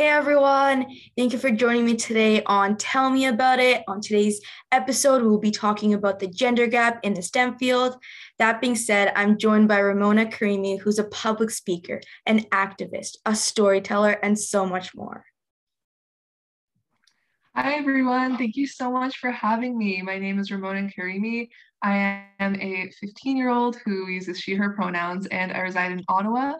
Hey everyone, thank you for joining me today on Tell Me About It. On today's episode, we'll be talking about the gender gap in the STEM field. That being said, I'm joined by Ramona Karimi, who's a public speaker, an activist, a storyteller, and so much more. Hi everyone, thank you so much for having me. My name is Ramona Karimi. I am a 15 year old who uses she, her pronouns, and I reside in Ottawa.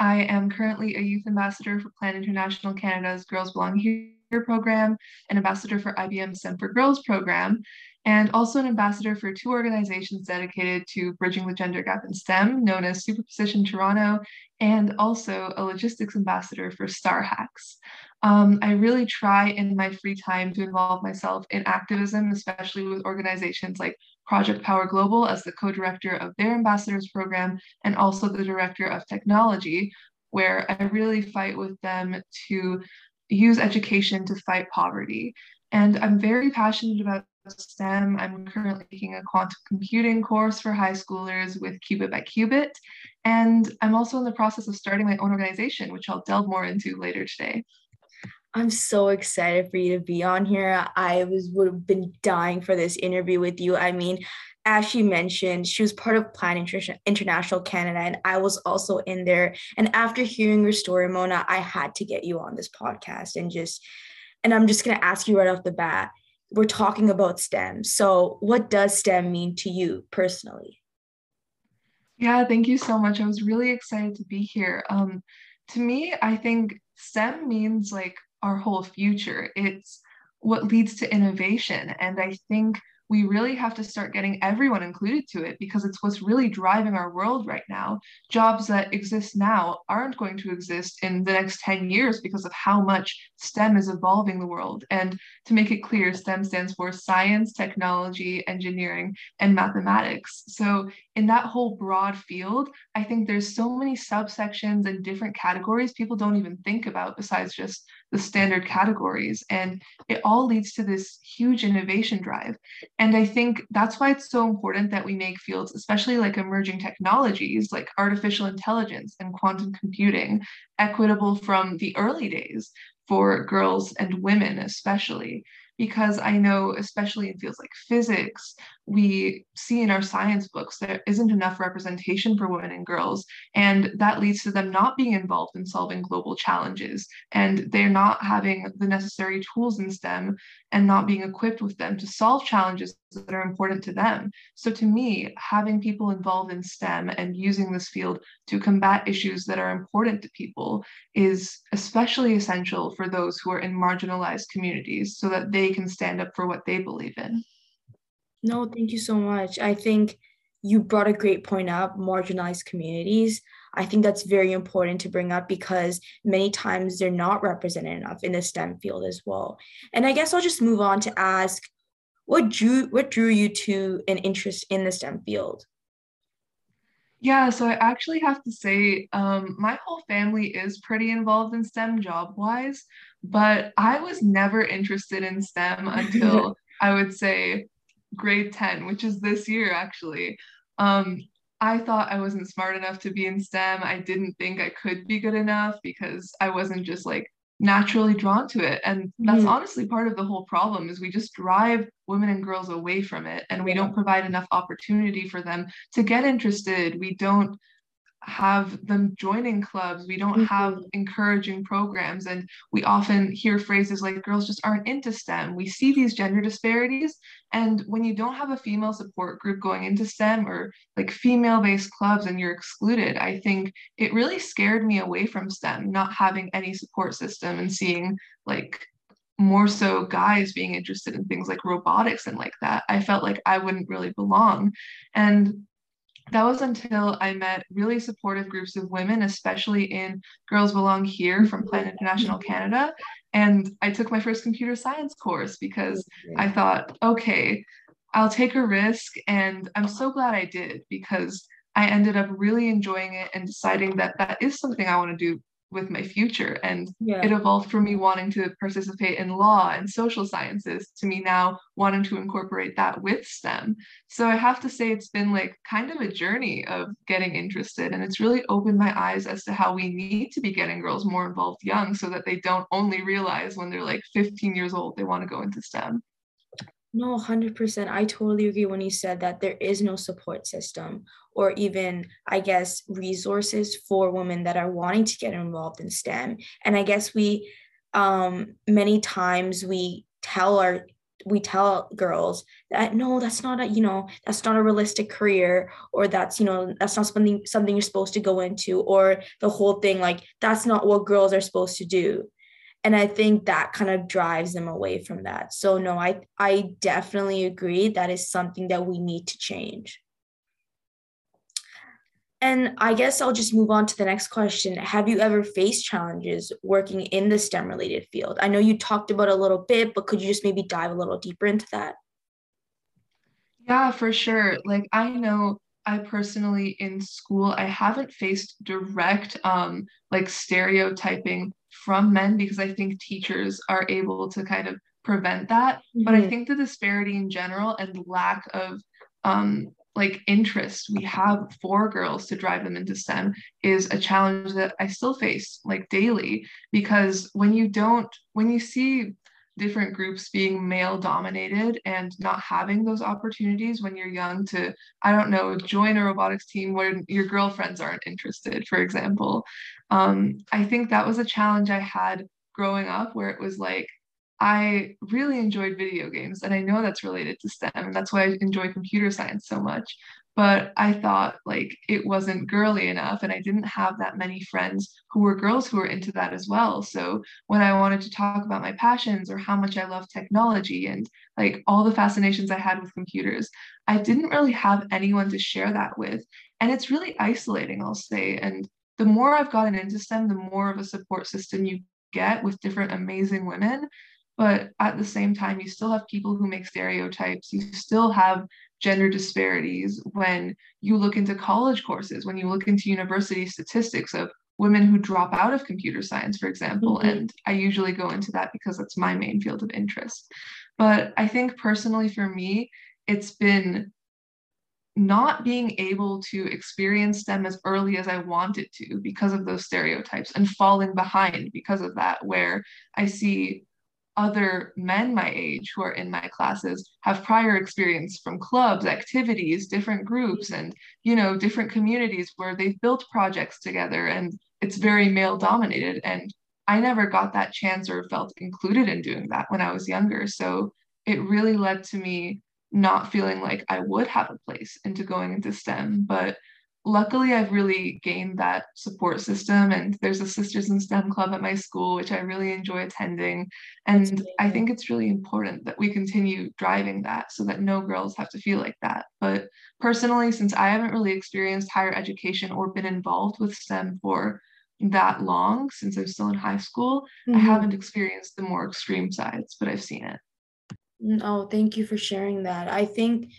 I am currently a youth ambassador for Plan International Canada's Girls Belong Here program, an ambassador for IBM STEM for Girls program, and also an ambassador for two organizations dedicated to bridging the gender gap in STEM, known as Superposition Toronto, and also a logistics ambassador for Star Hacks. Um, I really try in my free time to involve myself in activism, especially with organizations like Project Power Global as the co director of their ambassadors program and also the director of technology, where I really fight with them to use education to fight poverty. And I'm very passionate about STEM. I'm currently taking a quantum computing course for high schoolers with Qubit by Qubit. And I'm also in the process of starting my own organization, which I'll delve more into later today. I'm so excited for you to be on here. I was would have been dying for this interview with you. I mean, as she mentioned, she was part of Plan International Canada, and I was also in there. And after hearing your story, Mona, I had to get you on this podcast and just, and I'm just gonna ask you right off the bat. We're talking about STEM. So, what does STEM mean to you personally? Yeah, thank you so much. I was really excited to be here. Um, to me, I think STEM means like our whole future. It's what leads to innovation. And I think we really have to start getting everyone included to it because it's what's really driving our world right now. Jobs that exist now aren't going to exist in the next 10 years because of how much STEM is evolving the world. And to make it clear, STEM stands for science, technology, engineering, and mathematics. So, in that whole broad field, I think there's so many subsections and different categories people don't even think about besides just the standard categories. And it all leads to this huge innovation drive. And I think that's why it's so important that we make fields, especially like emerging technologies like artificial intelligence and quantum computing, equitable from the early days for girls and women, especially because I know, especially in fields like physics, we see in our science books there isn't enough representation for women and girls. And that leads to them not being involved in solving global challenges. And they're not having the necessary tools in STEM and not being equipped with them to solve challenges that are important to them. So, to me, having people involved in STEM and using this field to combat issues that are important to people is especially essential for those who are in marginalized communities so that they can stand up for what they believe in. No, thank you so much. I think you brought a great point up marginalized communities. I think that's very important to bring up because many times they're not represented enough in the STEM field as well. And I guess I'll just move on to ask what drew what drew you to an interest in the STEM field? Yeah, so I actually have to say, um, my whole family is pretty involved in STEM job wise, but I was never interested in STEM until I would say grade 10, which is this year actually. Um, I thought I wasn't smart enough to be in STEM. I didn't think I could be good enough because I wasn't just like naturally drawn to it. And that's mm. honestly part of the whole problem is we just drive women and girls away from it and we don't provide enough opportunity for them to get interested. We don't have them joining clubs. We don't have mm-hmm. encouraging programs. And we often hear phrases like girls just aren't into STEM. We see these gender disparities. And when you don't have a female support group going into STEM or like female based clubs and you're excluded, I think it really scared me away from STEM, not having any support system and seeing like more so guys being interested in things like robotics and like that. I felt like I wouldn't really belong. And that was until I met really supportive groups of women, especially in Girls Belong Here from Plan International Canada. And I took my first computer science course because I thought, okay, I'll take a risk. And I'm so glad I did because I ended up really enjoying it and deciding that that is something I want to do with my future and Yeah. it evolved from me wanting to participate in law and social sciences to me now wanting to incorporate that with STEM. So I have to say it's been like kind of a journey of getting interested and it's really opened my eyes as to how we need to be getting girls more involved young so that they don't only realize when they're like 15 years old they want to go into STEM. No, 100%. I totally agree when you said that there is no support system or even, I guess, resources for women that are wanting to get involved in STEM. And I guess we, um, many times we tell our we tell girls that no that's not a you know that's not a realistic career or that's you know that's not something something you're supposed to go into or the whole thing like that's not what girls are supposed to do. And i think that kind of drives them away from that. So no i i definitely agree that is something that we need to change and i guess i'll just move on to the next question have you ever faced challenges working in the stem related field i know you talked about a little bit but could you just maybe dive a little deeper into that Yeah, for sure. Like I know I personally in school I haven't faced direct um like stereotyping from men because I think teachers are able to kind of prevent that. But I Mhm. think the disparity in general and lack of um like interest we have for girls to drive them into STEM is a challenge that I still face like daily. Because when you don't when you see different groups being male dominated and not having those opportunities when you're young to i don't know join a robotics team where your girlfriends aren't interested for example. Um, i think that was a challenge i had growing up where it was like i really enjoyed video games and i know that's related to stem and that's why i enjoy computer science so much but i thought like it wasn't girly enough and i didn't have that many friends who were girls who were into that as well so when I wanted to talk about my passions or how much I love technology and like all the fascinations I had with computers, I didn't really have anyone to share that with. And it's really isolating, I'll say. And the more I've gotten into STEM, the more of a support system you get with different amazing women. But at the same time, you still have people who make stereotypes. You still have gender disparities when you look into college courses, when you look into university statistics of women who drop out of computer science, for example. Mhm. And I usually go into that because that's my main field of interest. But I think personally for me, it's been not being able to experience STEM as early as I wanted to because of those stereotypes and falling behind because of that, where I see other men my age who are in my classes have prior experience from clubs, activities, different groups, and you know, different communities where they've built projects together and it's very male dominated. And I never got that chance or felt included in doing that when I was younger. So it really led to me not feeling like I would have a place into going into STEM. But luckily, I've really gained that support system. And there's a Sisters in STEM club at my school, which I really enjoy attending. And I think it's really important that we continue driving that so that no girls have to feel like that. But personally, since I haven't really experienced higher education or been involved with STEM for that long, since I'm still in high school, I Mhm. haven't experienced the more extreme sides, but I've seen it. No, thank you for sharing that. I think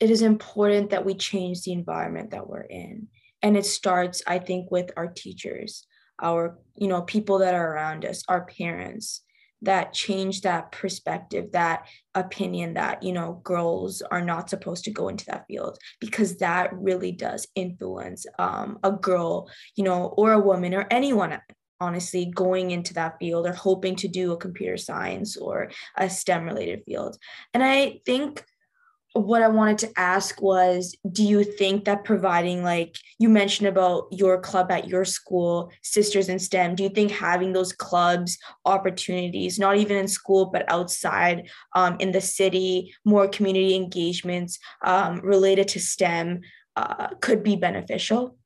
it is important that we change the environment that we're in. And it starts, I think, with our teachers, our, you know, people that are around us, our parents that change that perspective, that opinion that, you know, girls are not supposed to go into that field because that really does influence um, a girl, you know, or a woman or anyone honestly going into that field or hoping to do a computer science or a STEM related field. And I think what I wanted to ask was do you think that providing like you mentioned about your club at your school, Sisters in STEM, do you think having those clubs, opportunities, not even in school but outside um, in the city, more community engagements um, related to STEM uh, could be beneficial?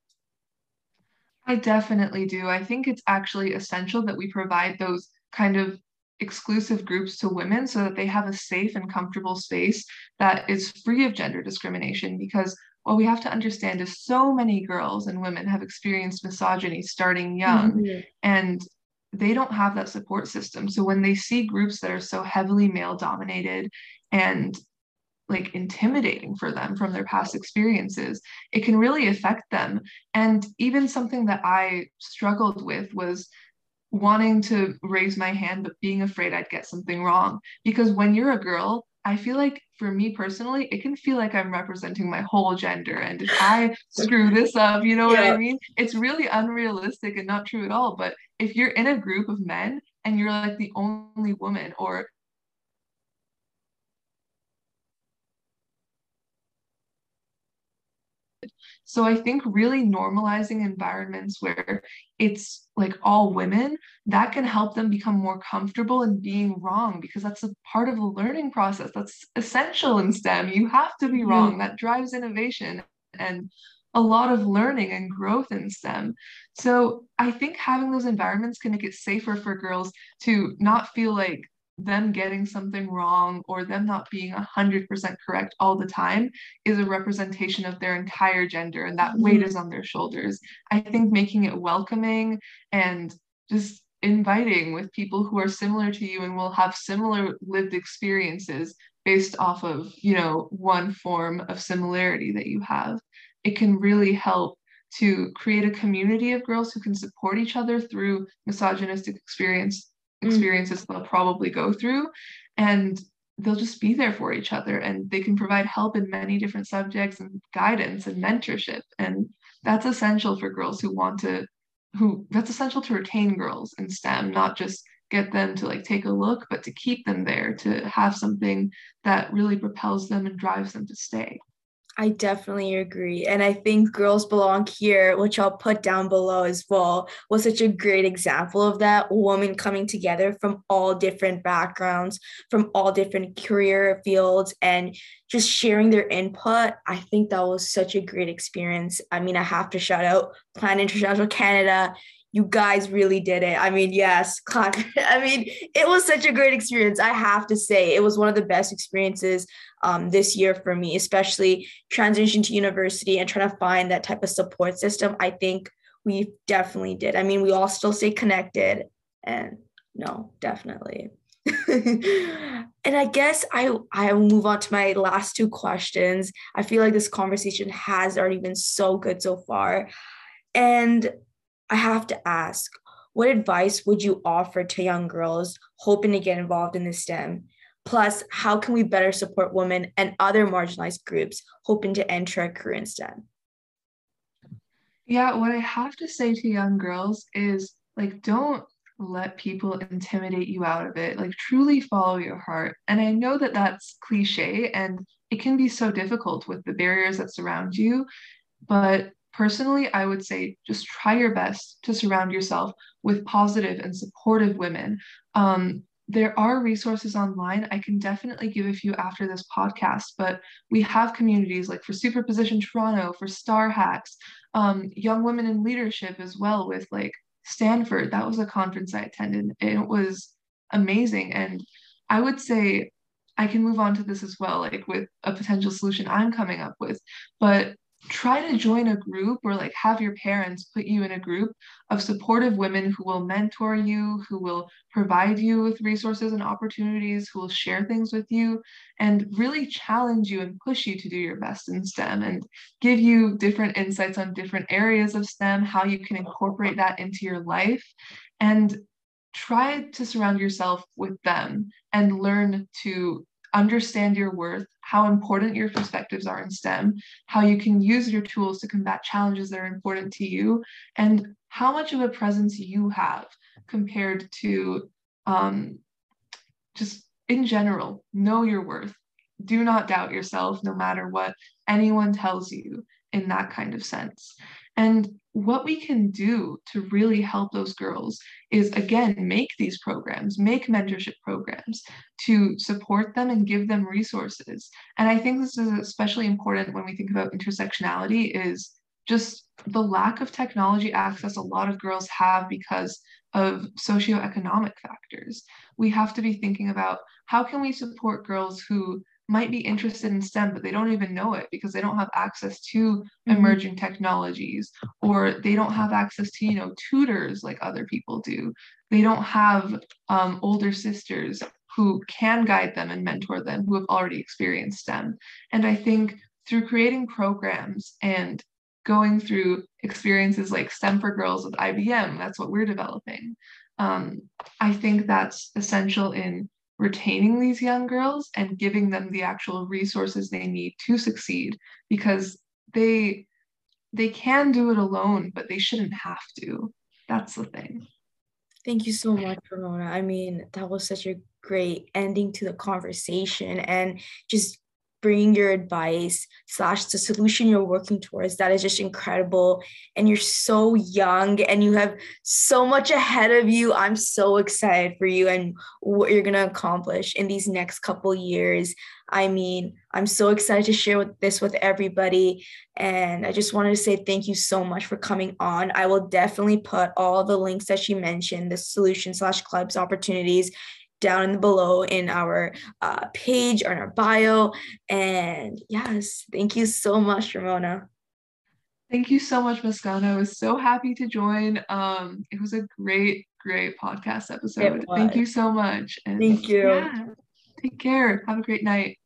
I definitely do. I think it's actually essential that we provide those kind of exclusive groups to women so that they have a safe and comfortable space that is free of gender discrimination because what we have to understand is so many girls and women have experienced misogyny starting young Mhm. and they don't have that support system. So when they see groups that are so heavily male dominated and like intimidating for them from their past experiences it can really affect them and even something that i struggled with was wanting to raise my hand but being afraid i'd get something wrong because when you're a girl I feel like for me personally, it can feel like I'm representing my whole gender. And if I screw this up, you know yeah. what I mean? It's really unrealistic and not true at all. But if you're in a group of men and you're like the only woman or So I think really normalizing environments where it's like all women, that can help them become more comfortable in being wrong because that's a part of the learning process. That's essential in STEM. You have to be wrong. That drives innovation and a lot of learning and growth in STEM. So I think having those environments can make it safer for girls to not feel like them getting something wrong or them not being 100% correct all the time is a representation of their entire gender and that mm-hmm. weight is on their shoulders. I think making it welcoming and just inviting with people who are similar to you and will have similar lived experiences based off of, you know, one form of similarity that you have, it can really help to create a community of girls who can support each other through misogynistic experience Mm. experiences they'll probably go through and they'll just be there for each other and they can provide help in many different subjects and guidance and mentorship and that's essential for girls who want to who that's essential to retain girls in STEM not just get them to like take a look but to keep them there to have something that really propels them and drives them to stay I definitely agree. And I think Girls Belong Here, which I'll put down below as well, was such a great example of that women coming together from all different backgrounds, from all different career fields, and just sharing their input. I think that was such a great experience. I mean, I have to shout out Plan International Canada you guys really did it. I mean, yes. I mean, it was such a great experience. I have to say, it was one of the best experiences um, this year for me, especially transition to university and trying to find that type of support system. I think we definitely did. I mean, we all still stay connected, and no, definitely. and I guess I I will move on to my last two questions. I feel like this conversation has already been so good so far. And I have to ask, what advice would you offer to young girls hoping to get involved in the STEM? Plus, how can we better support women and other marginalized groups hoping to enter a career in STEM? Yeah, what I have to say to young girls is like, don't let people intimidate you out of it. Like, truly follow your heart. And I know that that's cliche and it can be so difficult with the barriers that surround you, but personally, I would say just try your best to surround yourself with positive and supportive women. Um, there are resources online. I can definitely give a few after this podcast, but we have communities like for Superposition Toronto, for Star Hacks, um, Young Women in Leadership as well, with like Stanford. That was a conference I attended. It was amazing. And I would say I can move on to this as well, like with a potential solution I'm coming up with. But try to join a group or like have your parents put you in a group of supportive women who will mentor you, who will provide you with resources and opportunities, who will share things with you and really challenge you and push you to do your best in STEM and give you different insights on different areas of STEM, how you can incorporate that into your life and try to surround yourself with them and learn to understand your worth, how important your perspectives are in STEM, how you can use your tools to combat challenges that are important to you, and how much of a presence you have compared to um, just in general, know your worth. Do not doubt yourself, no matter what anyone tells you in that kind of sense. And what we can do to really help those girls is again make these programs make mentorship programs to support them and give them resources. And i think this is especially important when we think about intersectionality is just the lack of technology access a lot of girls have because of socioeconomic factors. We have to be thinking about how can we support girls who might be interested in STEM, but they don't even know it because they don't have access to mm-hmm. emerging technologies or they don't have access to, you know, tutors like other people do. They don't have um, older sisters who can guide them and mentor them who have already experienced STEM. And I think through creating programs and going through experiences like STEM for Girls with IBM, that's what we're developing. Um, I think that's essential in retaining these young girls and giving them the actual resources they need to succeed because they they can do it alone but they shouldn't have to. That's the thing. Thank you so much ramona. I mean that was such a great ending to the conversation and just bringing your advice slash the solution you're working towards that is just incredible. And you're so young and you have so much ahead of you. I'm so excited for you and what you're going to accomplish in these next couple years. I mean i'm so excited to share with this with everybody. And i just wanted to say thank you so much for coming on. I will definitely put all the links that she mentioned the solution slash clubs opportunities down in the below in our uh, page or in our bio. And yes, thank you so much, Ramona. Thank you so much, Muskaan. I was so happy to join. Um, it was a great, great podcast episode. Thank you so much. And thank you. Yeah, take care. Have a great night.